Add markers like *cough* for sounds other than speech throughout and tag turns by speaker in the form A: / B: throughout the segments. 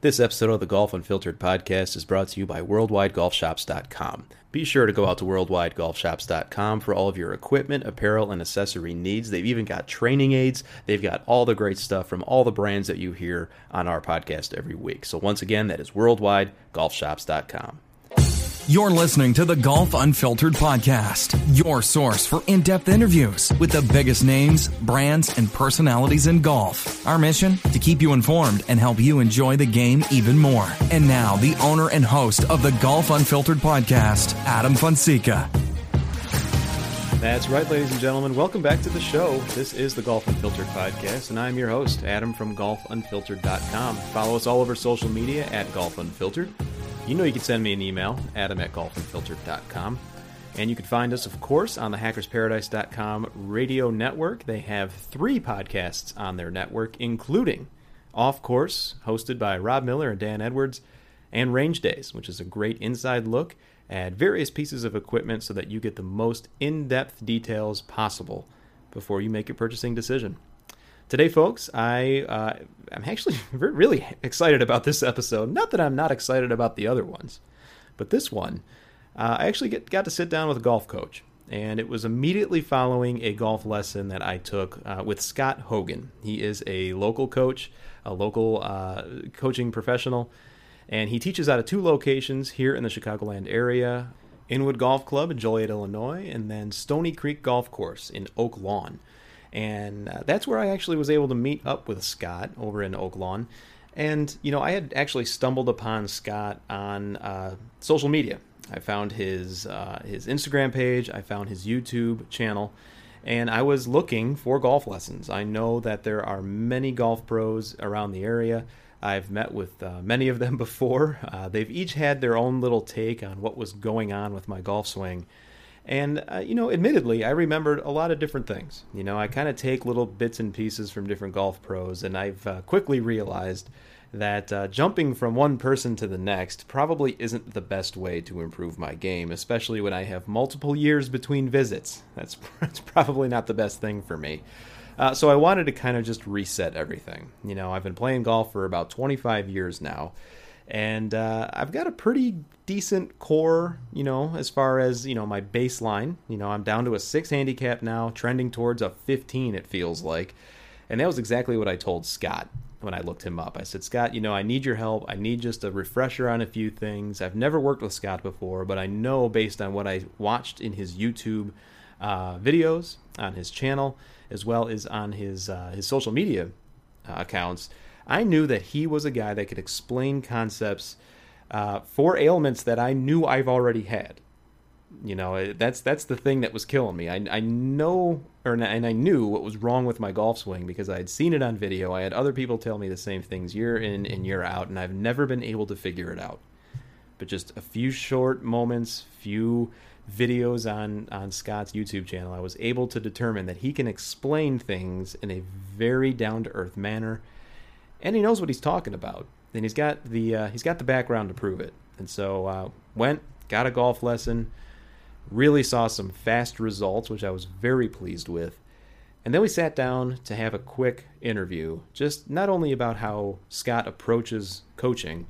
A: This episode of the Golf Unfiltered podcast is brought to you by WorldwideGolfShops.com. Be sure to go out to WorldwideGolfShops.com for all of your equipment, apparel, and accessory needs. They've even got training aids. They've got all the great stuff from all the brands that you hear on our podcast every week. So, once again, that is WorldwideGolfShops.com.
B: You're listening to the Golf Unfiltered podcast, your source for in depth interviews with the biggest names, brands, and personalities in golf. Our mission? To keep you informed and help you enjoy the game even more. And now, the owner and host of the Golf Unfiltered podcast, Adam Fonseca.
A: That's right, ladies and gentlemen. Welcome back to the show. This is the Golf Unfiltered podcast, and I'm your host, Adam from GolfUnfiltered.com. Follow us all over social media at Golf Unfiltered. You know you can send me an email, adam at golfunfiltered.com. And you can find us, of course, on the hackersparadise.com radio network. They have three podcasts on their network, including Off Course, hosted by Rob Miller and Dan Edwards, and Range Days, which is a great inside look at various pieces of equipment so that you get the most in depth details possible before you make your purchasing decision. Today, folks, I uh, I'm actually *laughs* really excited about this episode. Not that I'm not excited about the other ones, but this one, uh, I actually get, got to sit down with a golf coach, and it was immediately following a golf lesson that I took uh, with Scott Hogan. He is a local coach, a local uh, coaching professional, and he teaches out of two locations here in the Chicagoland area. Inwood Golf Club in Joliet, Illinois, and then Stony Creek Golf Course in Oak Lawn. And uh, that's where I actually was able to meet up with Scott over in Oak Lawn. And, you know, I had actually stumbled upon Scott on uh, social media. I found his, uh, his Instagram page, I found his YouTube channel, and I was looking for golf lessons. I know that there are many golf pros around the area. I've met with uh, many of them *laughs* before. Uh, they've each had their own little take on what was going on with my golf swing. And, uh, you know, admittedly, I remembered a lot of different things. You know, I kind of take little bits and pieces from different golf pros, and I've uh, quickly realized that uh, jumping from one person to the next probably isn't the best way to improve my game, especially when I have multiple years between visits. That's, *laughs* that's probably not the best thing for me. Uh, so I wanted to kind of just reset everything. You know, I've been playing golf for about 25 years now and uh, I've got a pretty decent core, you know, as far as you know my baseline. You know, I'm down to a six handicap now, trending towards a 15. It feels like, and that was exactly what I told Scott when I looked him up. I said, Scott, you know, I need your help. I need just a refresher on a few things. I've never worked with Scott before, but I know based on what I watched in his YouTube uh, videos on his channel, as well as on his uh, his social media uh, accounts I knew that he was a guy that could explain concepts uh, for ailments that I knew I've already had. You know, that's that's the thing that was killing me. I, I know, or and I knew what was wrong with my golf swing because I had seen it on video. I had other people tell me the same things year in and year out, and I've never been able to figure it out. But just a few short moments, few videos on on Scott's YouTube channel, I was able to determine that he can explain things in a very down to earth manner and he knows what he's talking about, and he's got the uh, he's got the background to prove it. And so uh, went, got a golf lesson, really saw some fast results, which I was very pleased with. And then we sat down to have a quick interview, just not only about how Scott approaches coaching,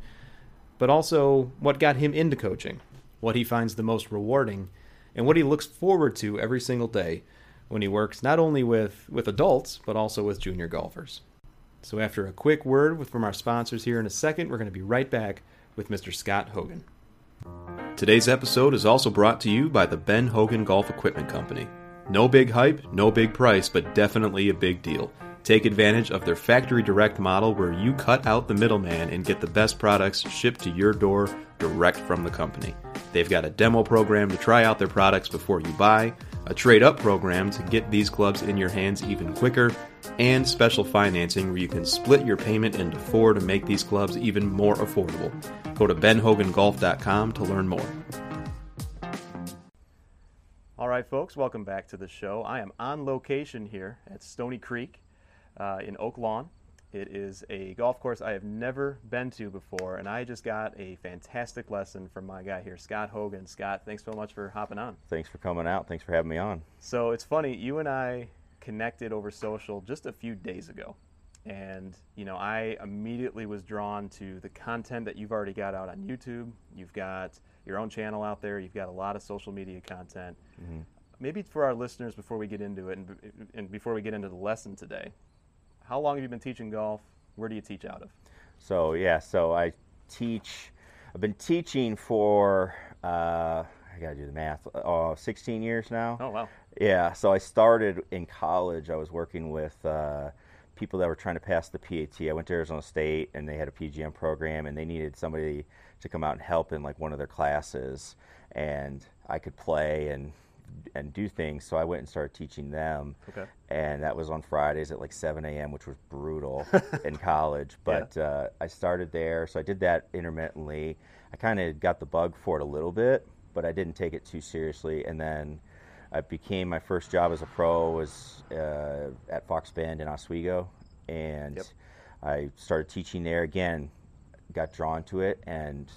A: but also what got him into coaching, what he finds the most rewarding, and what he looks forward to every single day when he works not only with, with adults, but also with junior golfers. So, after a quick word from our sponsors here in a second, we're going to be right back with Mr. Scott Hogan. Today's episode is also brought to you by the Ben Hogan Golf Equipment Company. No big hype, no big price, but definitely a big deal. Take advantage of their factory direct model where you cut out the middleman and get the best products shipped to your door direct from the company. They've got a demo program to try out their products before you buy, a trade up program to get these clubs in your hands even quicker, and special financing where you can split your payment into four to make these clubs even more affordable. Go to benhogangolf.com to learn more. All right, folks, welcome back to the show. I am on location here at Stony Creek uh, in Oak Lawn. It is a golf course I have never been to before, and I just got a fantastic lesson from my guy here, Scott Hogan. Scott, thanks so much for hopping on.
C: Thanks for coming out. Thanks for having me on.
A: So it's funny, you and I connected over social just a few days ago. And, you know, I immediately was drawn to the content that you've already got out on YouTube. You've got your own channel out there, you've got a lot of social media content. Mm-hmm. Maybe for our listeners, before we get into it and, and before we get into the lesson today, how long have you been teaching golf? Where do you teach out of?
C: So, yeah, so I teach, I've been teaching for, uh, I got to do the math, uh, 16 years now.
A: Oh, wow.
C: Yeah, so I started in college. I was working with uh, people that were trying to pass the PAT. I went to Arizona State and they had a PGM program and they needed somebody to come out and help in like one of their classes. And I could play and and do things. So I went and started teaching them.
A: Okay.
C: And that was on Fridays at like 7 a.m., which was brutal *laughs* in college. But yeah. uh, I started there. So I did that intermittently. I kind of got the bug for it a little bit, but I didn't take it too seriously. And then I became my first job as a pro was uh, at Fox Bend in Oswego. And yep. I started teaching there again, got drawn to it. And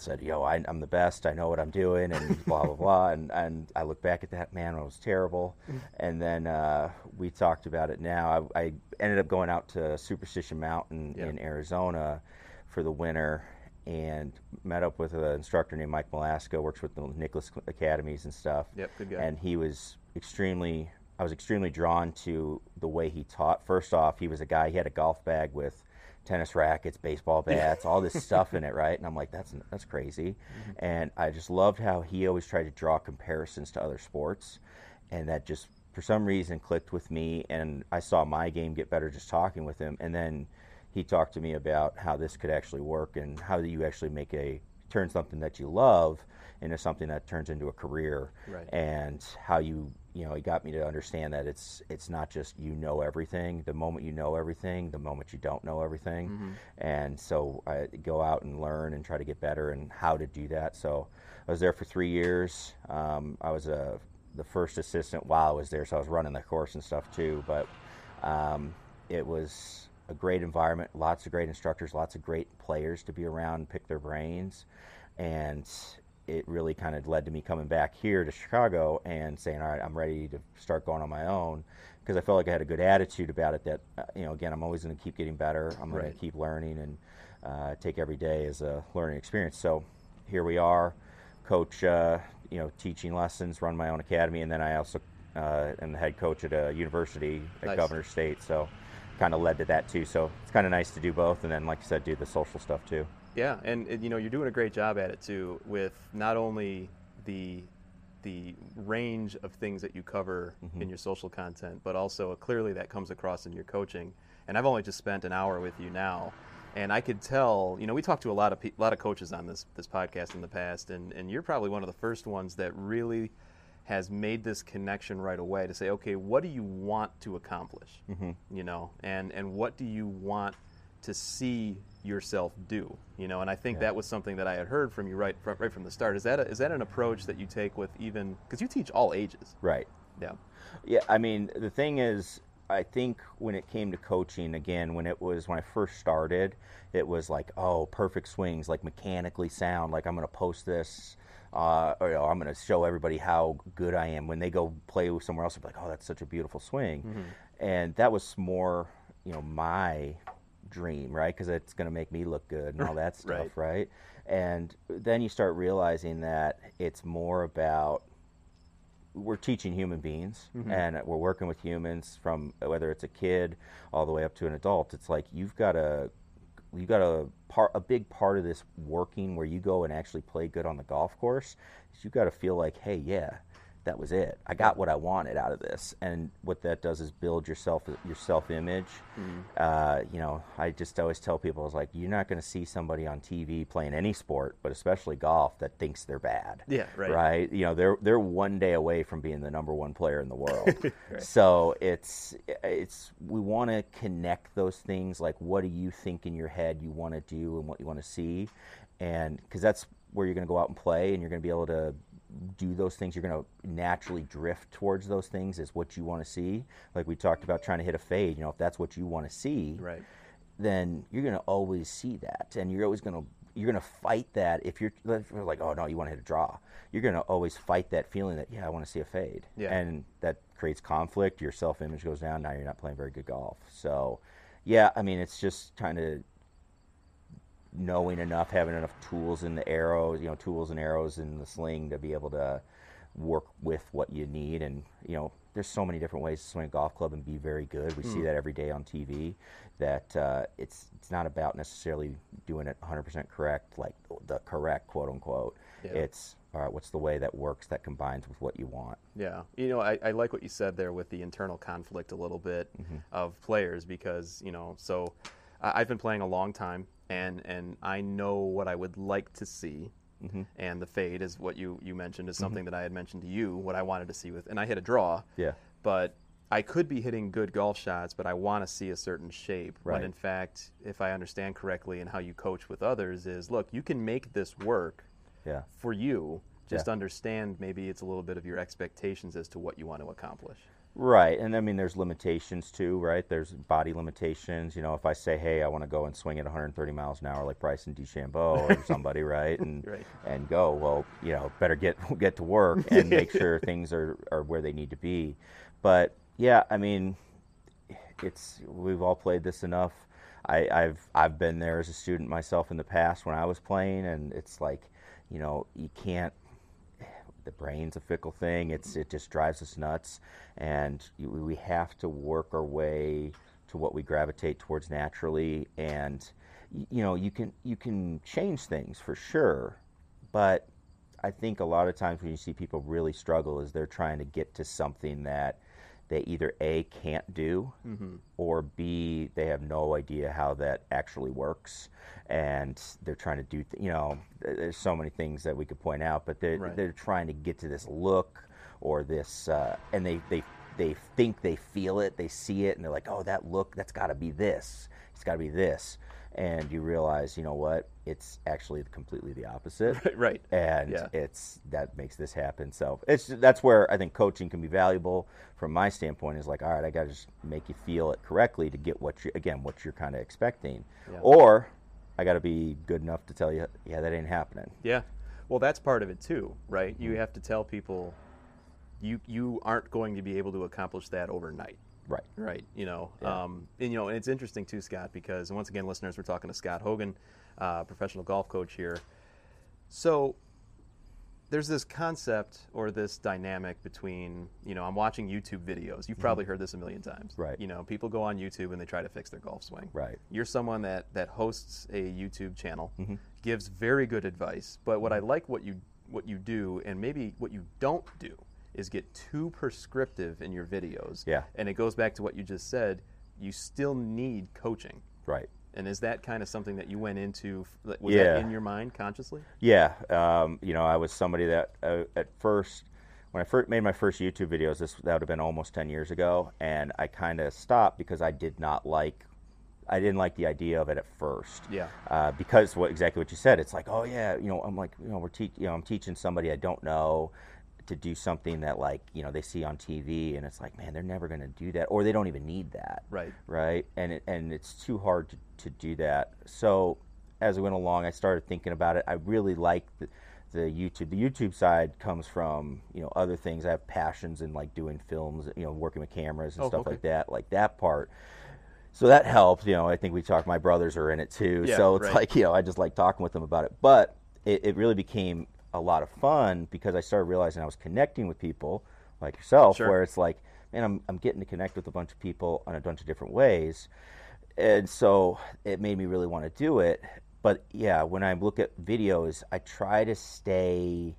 C: said, "Yo, I, am the best. I know what I'm doing," and blah blah blah. *laughs* And and I look back at that, man, it was terrible. Mm-hmm. And then uh, we talked about it. Now I, I, ended up going out to Superstition Mountain in Arizona for the winter, and met up with an instructor named Mike Malaska, works with the Nicklaus Academies and stuff.
A: Yep, good guy.
C: And he was extremely. I was extremely drawn to the way he taught. First off, he was a guy. He had a golf bag with tennis rackets, baseball *laughs* bats, all this stuff in it, right? And I'm like, that's that's crazy. Mm-hmm. And I just loved how he always tried to draw comparisons to other sports, and that just for some reason clicked with me. And I saw my game get better just talking with him. And then he talked to me about how this could actually work and how you actually make a turn something that you love into something that turns into a career
A: right.
C: and how you you know, he got me to understand that it's it's not just you know everything. The moment you know everything, the moment you don't know everything, mm-hmm. and so I go out and learn and try to get better and how to do that. So I was there for three years. Um, I was a the first assistant while I was there, so I was running the course and stuff too. But um, it was a great environment, lots of great instructors, lots of great players to be around, pick their brains, and it really kind of led to me coming back here to Chicago and saying, all right, I'm ready to start going on my own because I felt like I had a good attitude about it. That uh, you know, again, I'm always going to keep getting better. I'm going
A: right.
C: to keep learning and uh, take every day as a learning experience. So here we are, coach. Uh, you know, teaching lessons, run my own academy, and then I also uh, am the head coach at a university at
A: nice.
C: Governors State. So kind of led to that too. So it's kind of nice to do both, and then, like I said, do the social stuff too.
A: Yeah, and, and, you know you're doing a great job at it too, with not only the the range of things that you cover mm-hmm. in your social content, but also clearly that comes across in your coaching. And I've only just spent an hour with you now, and I could tell. You know, we talked to a lot of pe- a lot of coaches on this this podcast in the past, and and you're probably one of the first ones that really has made this connection right away to say, okay, what do you want to accomplish? Mm-hmm. You know, and and what do you want to see yourself do you know and i think yeah. that was something that i had heard from you right from, right from the start is that a, is that an approach that you take with even because you teach all ages
C: right
A: yeah
C: yeah i mean the thing is i think when it came to coaching again when it was when i first started it was like oh perfect swings like mechanically sound like i'm going to post this uh, or you know, I'm going to show everybody how good I am. When they go play somewhere else, they're like, "Oh, that's such a beautiful swing," mm-hmm. and that was more, you know, my dream, right? Because it's going to make me look good and all that *laughs* stuff, right. right? And then you start realizing that it's more about we're teaching human beings mm-hmm. and we're working with humans from whether it's a kid all the way up to an adult. It's like you've got a you got a part a big part of this working where you go and actually play good on the golf course. You got to feel like, hey, yeah, that was it. I got what I wanted out of this, and what that does is build yourself your self image.
A: Mm-hmm.
C: Uh, you know, I just always tell people, I was like, you're not going to see somebody on TV playing any sport, but especially golf, that thinks they're bad.
A: Yeah, right.
C: Right. You know, they're they're one day away from being the number one player in the world. *laughs* So it's it's we want to connect those things. Like, what do you think in your head you want to do and what you want to see, and because that's where you're going to go out and play, and you're going to be able to do those things you're going to naturally drift towards those things is what you want to see. Like we talked about trying to hit a fade you know if that's what you want to see
A: Right.
C: then you're going to always see that. And you're always going to you're going to fight that if you're, if you're like oh no you want to hit a draw. You're going to always fight that feeling that yeah i want to see a fade.
A: Yeah.
C: and that creates conflict. Your self-image goes down. Now you're not playing very good golf. So yeah i mean it's just kind of knowing enough, having enough tools in the arrows, you know, tools and arrows in the sling to be able to work with what you need. And you know, there's so many different ways to swing a golf club and be very good. We see that every day on TV. That uh, it's it's not about necessarily doing it 100% correct, like the correct quote unquote.
A: Yeah.
C: It's all right. What's the way that works that combines with what you want?
A: Yeah, you know, I, I like what you said there with the internal conflict a little bit of players because you know, so I've been playing a long time and and I know what I would like to see, mm-hmm. and the fade is what you you mentioned is mm-hmm. something that I had mentioned to you what I wanted to see with, and I hit a draw.
C: Yeah.
A: but. I could be hitting good golf shots, but I want to see a certain shape. When
C: Right.
A: in fact, if I understand correctly and how you coach with others, is look, you can make this work
C: Yeah.
A: for you. Just
C: Yeah.
A: understand maybe it's a little bit of your expectations as to what you want to accomplish.
C: Right, and I mean, there's limitations too, right? There's body limitations. You know, if I say, "Hey, I want to go and swing at 130 miles an hour like Bryson DeChambeau or *laughs* somebody," right, and *laughs*
A: Right.
C: and go, well, you know, better get *laughs* get to work and make sure things are are where they need to be. But yeah, I mean, it's we've all played this enough. I, I've I've been there as a student myself in the past when I was playing, and it's like, you know, you can't the brain's a fickle thing. It's it just drives us nuts, and we have to work our way to what we gravitate towards naturally. And you know, you can you can change things for sure, but I think a lot of times when you see people really struggle, is they're trying to get to something that they either a can't do or b they have no idea how that actually works and they're trying to do th- you know there's so many things that we could point out but they're,
A: Right.
C: they're trying to get to this look or this uh, and they, they they think they feel it they see it and they're like oh that look that's got to be this. It's got to be this and you realize you know what it's actually completely the opposite *laughs*
A: right.
C: and
A: Yeah.
C: it's that makes this happen. So it's that's where I think coaching can be valuable from my standpoint. Is like, all right, I got to just make you feel it correctly to get what you again what you're kind of expecting, or I got to be good enough to tell you, yeah, that ain't happening.
A: Yeah. Well, that's part of it too, right? You mm-hmm. have to tell people you you aren't going to be able to accomplish that overnight.
C: Right.
A: Right. You know, um, and you know, and it's interesting too, Scott, because once again, listeners, we're talking to Scott Hogan, uh, professional golf coach here. So there's this concept or this dynamic between, you know, I'm watching YouTube videos. You've probably heard this a million times.
C: Mm-hmm. Right.
A: You know, people go on YouTube and they try to fix their golf swing.
C: Right.
A: You're someone that that hosts a YouTube channel,
C: Mm-hmm.
A: gives very good advice. But what I like what you what you do, and maybe what you don't do, is get too prescriptive in your videos.
C: Yeah.
A: And it goes back to what you just said. You still need coaching.
C: Right.
A: And is that kind of something that you went into? Was
C: Yeah.
A: that in your mind consciously?
C: Yeah, um, you know, I was somebody that uh, at first, when I first made my first YouTube videos, this that would have been almost ten years ago, and I kind of stopped because I did not like, I didn't like the idea of it at first.
A: Yeah.
C: Uh, because what exactly what you said, it's like, oh yeah, you know, I'm like, you know, we're teach, you know, I'm teaching somebody I don't know to do something that like, you know, they see on TV, and it's like, man, they're never going to do that, or they don't even need that
A: Right.
C: right? And it, and it's too hard to, to do that. So as I went along, I started thinking about it. I really like the, the YouTube. The YouTube side comes from you know other things. I have passions in like doing films, you know, working with cameras and
A: Oh,
C: stuff
A: okay.
C: like that. Like that part. So that helped. You know, I think we talked. My brothers are in it too.
A: Yeah,
C: so it's
A: right.
C: like you know, I just like talking with them about it. But it, it really became a lot of fun because I started realizing I was connecting with people like yourself,
A: Sure.
C: where it's like, man, I'm, I'm getting to connect with a bunch of people on a bunch of different ways. And so it made me really want to do it. But yeah, when I look at videos, I try to stay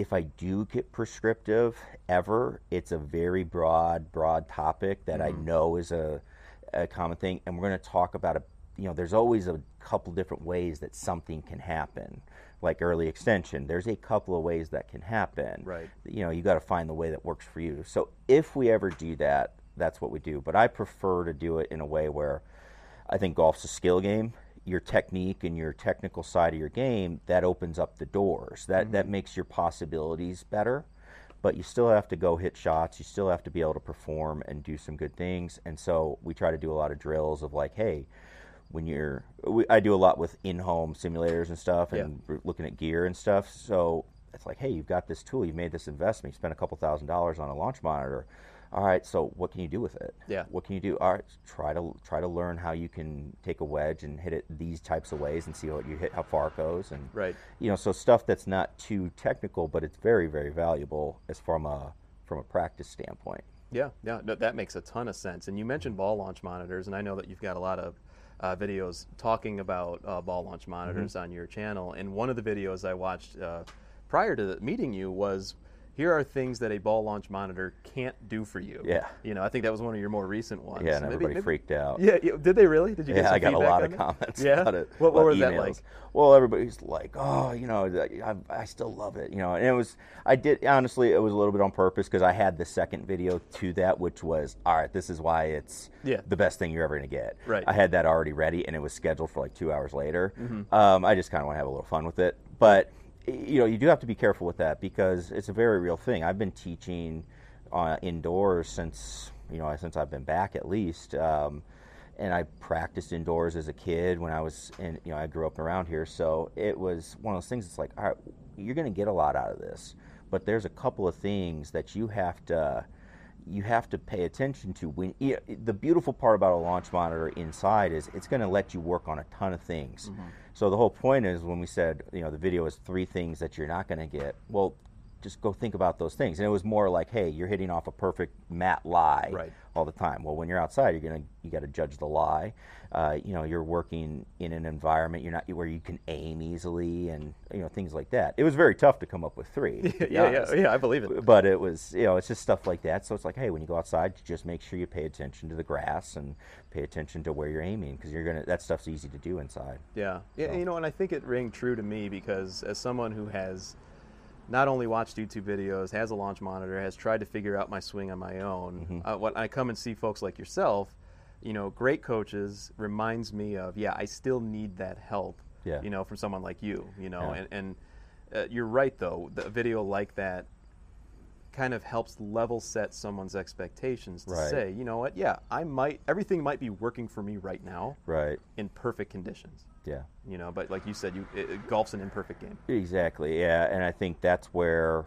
C: if I do get prescriptive ever, it's a very broad, broad topic that I mm-hmm. know is a, a common thing, and we're going to talk about a. You know, there's always a couple different ways that something can happen, like early extension. There's a couple of ways that can happen.
A: Right.
C: You know, you got to find the way that works for you. So if we ever do that, that's what we do. But I prefer to do it in a way where I think golf's a skill game. Your technique and your technical side of your game that opens up the doors. That mm-hmm. that makes your possibilities better. But you still have to go hit shots. You still have to be able to perform and do some good things. And so we try to do a lot of drills of like, hey, when you're, we, I do a lot with in-home simulators and stuff, and we're looking at gear and stuff. So it's like, hey, you've got this tool. you've made this investment. You spent a couple thousand dollars on a launch monitor. All right, so what can you do with it?
A: Yeah.
C: What can you do? All right, try to try to learn how you can take a wedge and hit it these types of ways and see what you hit, how far it goes, and
A: Right.
C: you know, so stuff that's not too technical, but it's very very valuable as from a from a practice standpoint.
A: Yeah, yeah, no, that makes a ton of sense. And you mentioned ball launch monitors, and I know that you've got a lot of uh, videos talking about uh, ball launch monitors
C: Mm-hmm.
A: on your channel. And one of the videos I watched uh, prior to meeting you was here are things that a ball launch monitor can't do for you.
C: Yeah.
A: You know, I think that was one of your more recent ones.
C: Yeah, and
A: Maybe-
C: everybody
A: maybe-
C: freaked out.
A: Yeah, yeah, did they really? Did you get
C: Yeah, I got a lot of comments
A: Yeah?
C: about it.
A: What, what was that like?
C: Well, everybody's like, oh, you know, I, I still love it, you know. And it was, I did honestly, it was a little bit on purpose because I had the second video to that, which was, all right, this is why it's
A: Yeah.
C: the best thing you're ever gonna get.
A: Right.
C: I had that already ready, and it was scheduled for like two hours later. Um, I just kind of want to have a little fun with it, but you know, you do have to be careful with that because it's a very real thing. I've been teaching uh, indoors since you know since I've been back at least. Um, and I practiced indoors as a kid when I was in, you know, I grew up around here. So it was one of those things. It's like, all right, you're going to get a lot out of this, but there's a couple of things that you have to, you have to pay attention to. When the beautiful part about a launch monitor inside is it's going to let you work on a ton of things. Mm-hmm. So the whole point is when we said, you know, the video is three things that you're not going to get. Well, just go think about those things. And it was more like, hey, you're hitting off a perfect mat lie
A: Right.
C: all the time. Well, when you're outside, you're gonna you got to judge the lie. Uh, you know, you're working in an environment you're not where you can aim easily, and you know things like that. It was very tough to come up with three. *laughs*
A: Yeah, yeah, yeah, I believe it.
C: But it was, you know, it's just stuff like that. So it's like, hey, when you go outside, just make sure you pay attention to the grass and pay attention to where you're aiming because you're gonna that stuff's easy to do inside.
A: Yeah, yeah, you know, and I think it rang true to me because as someone who has not only watched YouTube videos, has a launch monitor, has tried to figure out my swing on my own,
C: Mm-hmm.
A: uh, when I come and see folks like yourself, you know, great coaches reminds me of, yeah, I still need that help,
C: Yeah.
A: you know, from someone like you, you know,
C: Yeah.
A: and, and uh, you're right though, the video like that kind of helps level set someone's expectations to
C: Right.
A: say, you know what, yeah, I might, everything might be working for me right now
C: Right.
A: in perfect conditions
C: Yeah.
A: you know but like you said you it, it- golf's an imperfect game
C: Exactly. Yeah, and I think that's where,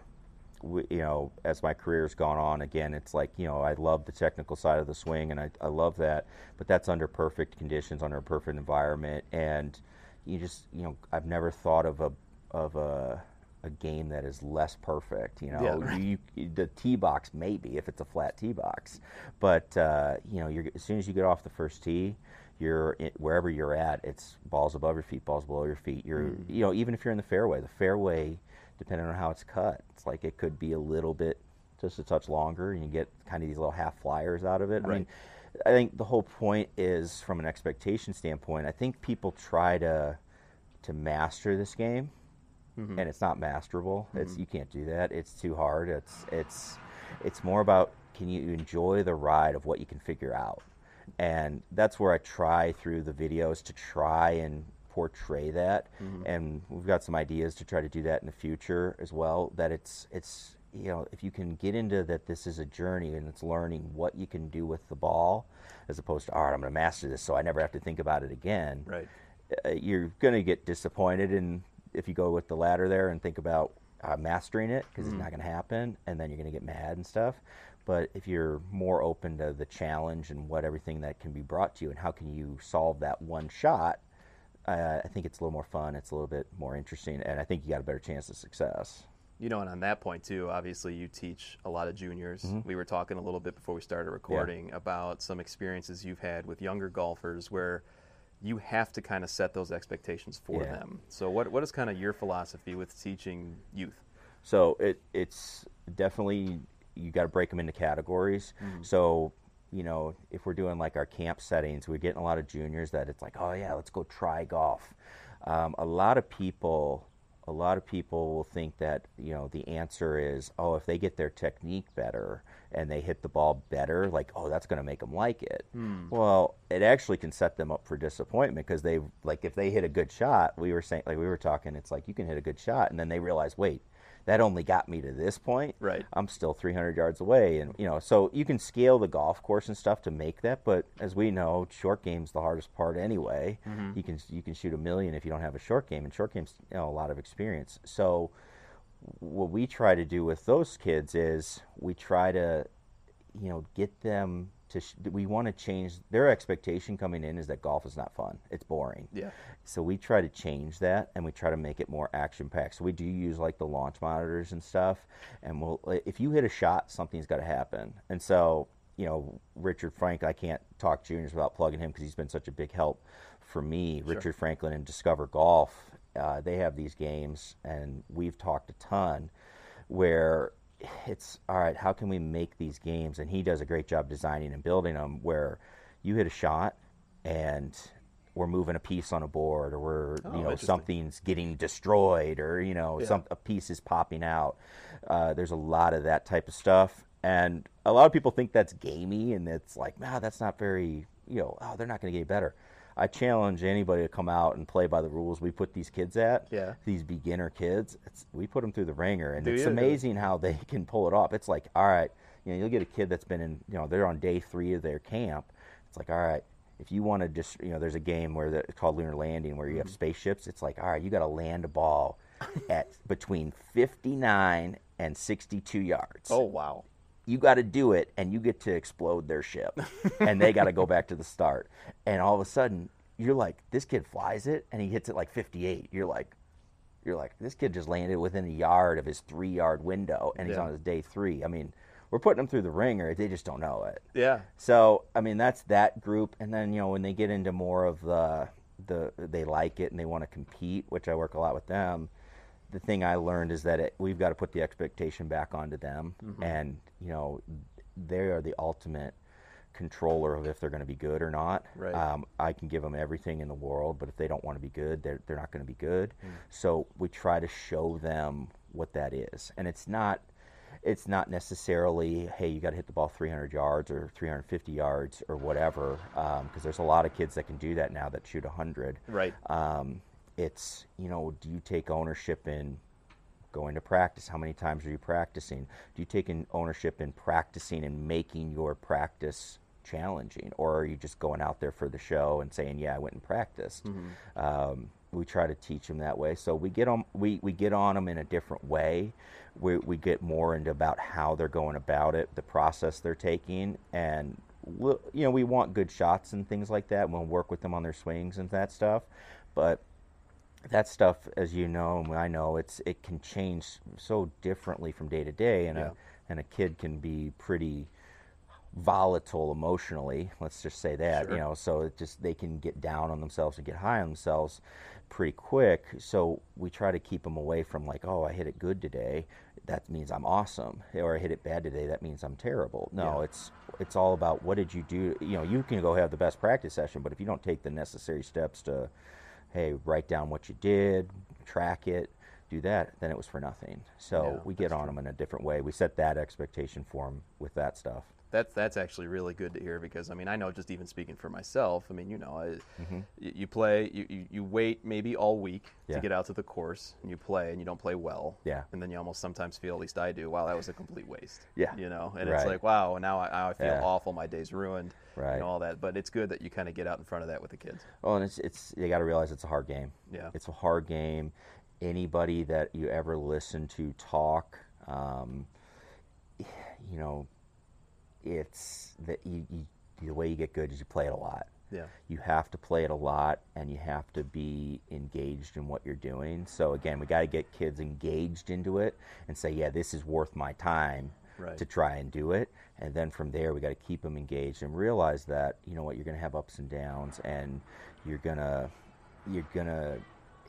C: we, you know, as my career's gone on, again, it's like you know, I love the technical side of the swing, and I, I love that, but that's under perfect conditions, under a perfect environment, and you just, you know, I've never thought of a of a a game that is less perfect. You know,
A: Yeah.
C: you, you, the tee box maybe if it's a flat tee box, but uh, you know, you're, as soon as you get off the first tee, you're wherever you're at. It's balls above your feet, balls below your feet. You're, mm. you know, even if you're in the fairway, the fairway, depending on how it's cut, it's like it could be a little bit, just a touch longer, and you get kind of these little half flyers out of it. I mean, I think the whole point is from an expectation standpoint. I think people try to to master this game mm-hmm. and it's not masterable. It's mm-hmm. you can't do that. It's too hard. It's it's it's more about can you enjoy the ride of what you can figure out, and that's where I try through the videos to try and portray that. And we've got some ideas to try to do that in the future as well. That it's it's you know if you can get into that this is a journey and it's learning what you can do with the ball as opposed to all right I'm going to master this so I never have to think about it again
A: right
C: uh, you're going to get disappointed in if you go with the ladder there and think about uh, mastering it because it's not going to happen and then you're going to get mad and stuff. But if you're more open to the challenge and what everything that can be brought to you and how can you solve that one shot uh, i think it's a little more fun it's a little bit more interesting and i think you got a better chance of success.
A: You know and on that point too obviously you teach a lot of juniors.
C: Mm-hmm.
A: we were talking a little bit before we started recording about some experiences you've had with younger golfers where you have to kind of set those expectations for
C: Yeah.
A: them so what, what is kind of your philosophy with teaching youth
C: So it it's definitely you got to break them into categories. So you know, if we're doing like our camp settings, we're getting a lot of juniors that it's like, oh yeah, let's go try golf. Um, a lot of people, a lot of people will think that you know the answer is, oh, if they get their technique better and they hit the ball better, like, oh, that's going to make them like it. Hmm. Well, it actually can set them up for disappointment because they like if they hit a good shot, we were saying like we were talking, it's like you can hit a good shot and then they realize, wait, that only got me to this point.
A: Right.
C: I'm still 300 yards away, and you know, so you can scale the golf course and stuff to make that. But as we know, short game's the hardest part anyway. Mm-hmm. You can you can shoot a million if you don't have a short game, and short game's you know a lot of experience. So what we try to do with those kids is we try to you know get them to sh- we want to change their expectation coming in is that golf is not fun it's boring.
A: Yeah.
C: so we try to change that and we try to make it more action packed so we do use like the launch monitors and stuff and we'll if you hit a shot something's got to happen. And so you know richard frank i can't talk juniors without plugging him because he's been such a big help for me. Richard franklin and discover golf uh, they have these games and we've talked a ton where it's all right how can we make these games? And he does a great job designing and building them where you hit a shot and we're moving a piece on a board or we're
A: Oh,
C: you know something's getting destroyed or you know
A: Yeah.
C: some a piece is popping out. Uh, there's a lot of that type of stuff. And a lot of people think that's gamey and it's like nah that's not very you know oh they're not going to get better i challenge anybody to come out and play by the rules we put these kids at.
A: Yeah.
C: these beginner kids. It's, we put them through the wringer and
A: Do
C: it's
A: you?
C: amazing how they *laughs* can pull it off. It's like all right you know you'll get a kid that's been in you know they're on day three of their camp. It's like all right if you want to just you know there's a game where the, it's called lunar landing where you have mm-hmm. spaceships. It's like all right you got to land a ball *laughs* at between 59 and 62 yards.
A: Oh wow.
C: you got to do it and you get to explode their ship *laughs* and they got to go back to the start and all of a sudden you're like this kid flies it and he hits it like 58 you're like you're like this kid just landed within a yard of his three yard window and he's
A: Yeah.
C: on his day three i mean we're putting them through the wringer they just don't know it
A: Yeah.
C: so I mean that's that group, and then you know when they get into more of the the they like it and they want to compete, which I work a lot with them. The thing I learned is that it, we've got to put the expectation back onto them,
A: Mm-hmm.
C: and you know they are the ultimate controller of if they're going to be good or not.
A: Right.
C: Um, I can give them everything in the world, but if they don't want to be good, they're they're not going to be good.
A: Mm.
C: So we try to show them what that is, and it's not it's not necessarily hey you got to hit the ball 300 yards or 350 yards or whatever because there's a lot of kids that can do that now that shoot 100
A: Right.
C: um, it's you know do you take ownership in going to practice how many times are you practicing do you take in ownership in practicing and making your practice challenging? Or are you just going out there for the show and saying yeah i went and practiced. Um, we try to teach them that way. So we get on we, we get on them in a different way. We, we get more into about how they're going about it the process they're taking and we'll, you know we want good shots and things like that. We'll work with them on their swings and that stuff. But that stuff, as you know, and I know, it's it can change so differently from day to day, and
A: Yeah.
C: a and a kid can be pretty volatile emotionally. Let's just say that,
A: Sure.
C: you know. So it just they can get down on themselves and get high on themselves pretty quick. So we try to keep them away from like, oh, I hit it good today. That means I'm awesome, or I hit it bad today. That means I'm terrible. No,
A: Yeah.
C: it's it's all about what did you do. You know, you can go have the best practice session, but if you don't take the necessary steps to hey, write down what you did, track it, do that, then it was for nothing. So
A: Yeah,
C: we get on them in a different way. We set that expectation for them with that stuff.
A: That's that's actually really good to hear because I mean I know just even speaking for myself I mean you know I,
C: Mm-hmm.
A: you, you play you, you, you wait maybe all week
C: Yeah.
A: to get out to the course and you play and you don't play well
C: Yeah.
A: and then you almost sometimes feel at least I do wow that was a complete waste
C: Yeah.
A: you know and it's like wow now I, I feel
C: Yeah.
A: awful my day's ruined
C: Right.
A: and all that but it's good that you kind of get out in front of that with the kids
C: Oh, and it's it's you got to realize it's a hard game.
A: Yeah.
C: it's a hard game. Anybody that you ever listen to talk, um, you know, it's that you, you the way you get good is you play it a lot.
A: yeah
C: you have to play it a lot and you have to be engaged in what you're doing. So again, we got to get kids engaged into it and say, yeah, this is worth my time
A: Right.
C: to try and do it. And then from there, we got to keep them engaged and realize that you know what you're going to have ups and downs, and you're gonna you're gonna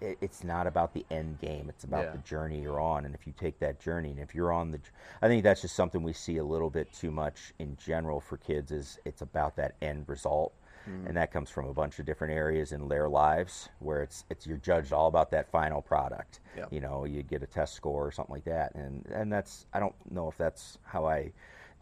C: it, it's not about the end game. It's about
A: Yeah.
C: the journey you're on. And if you take that journey, and if you're on the, I think that's just something we see a little bit too much in general for kids. Is it's about that end result,
A: Mm-hmm.
C: and that comes from a bunch of different areas in their lives where it's it's you're judged all about that final product. You know, you get a test score or something like that, and and that's I don't know if that's how I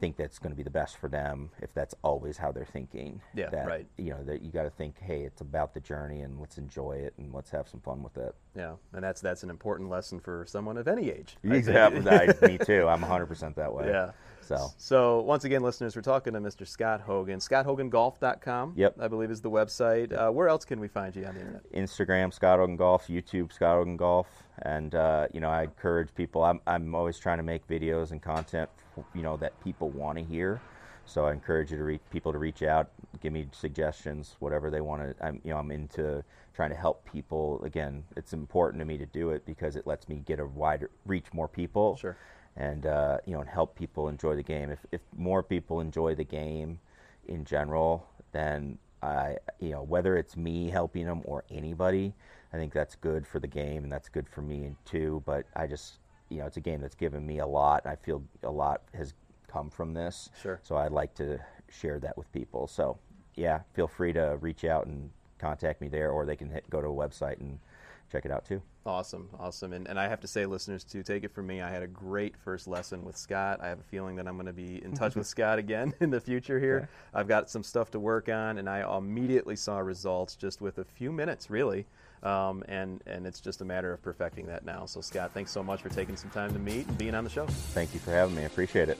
C: think that's going to be the best for them if that's always how they're thinking
A: Yeah,
C: that,
A: right.
C: you know that you got to think hey it's about the journey and let's enjoy it and let's have some fun with it
A: Yeah, and that's that's an important lesson for someone of any age.
C: Exactly *laughs* I- me too i'm 100% that way
A: Yeah.
C: So
A: So once again, listeners, we're talking to Mr. Scott Hogan. ScottHoganGolf.com,
C: Yep.
A: I believe is the website. Uh, where else can we find you on the internet?
C: instagram scott Hogan golf youtube scott Hogan golf and uh, you know i encourage people I'm, I'm always trying to make videos and content you know that people want to hear so i encourage you to reach people to reach out give me suggestions whatever they want to i'm you know i'm into trying to help people again it's important to me to do it because it lets me get a wider reach more people
A: Sure.
C: And uh, you know and help people enjoy the game if, if more people enjoy the game in general then I, you know, whether it's me helping them or anybody, I think that's good for the game and that's good for me too. But I just, you know, it's a game that's given me a lot. And I feel a lot has come from this.
A: Sure.
C: So I'd like to share that with people. So yeah, feel free to reach out and contact me there, or they can hit, go to a website and check it out too.
A: Awesome, awesome. And, and I have to say, listeners, to take it from me, I had a great first lesson with Scott. I have a feeling that I'm going to be in touch with *laughs* Scott again *laughs* in the future here. I've got some stuff to work on, and I immediately saw results just with a few minutes, really. Um, and, and it's just a matter of perfecting that now. So, Scott, thanks so much for taking some time to meet and being on the show.
C: Thank you for having me. I appreciate it.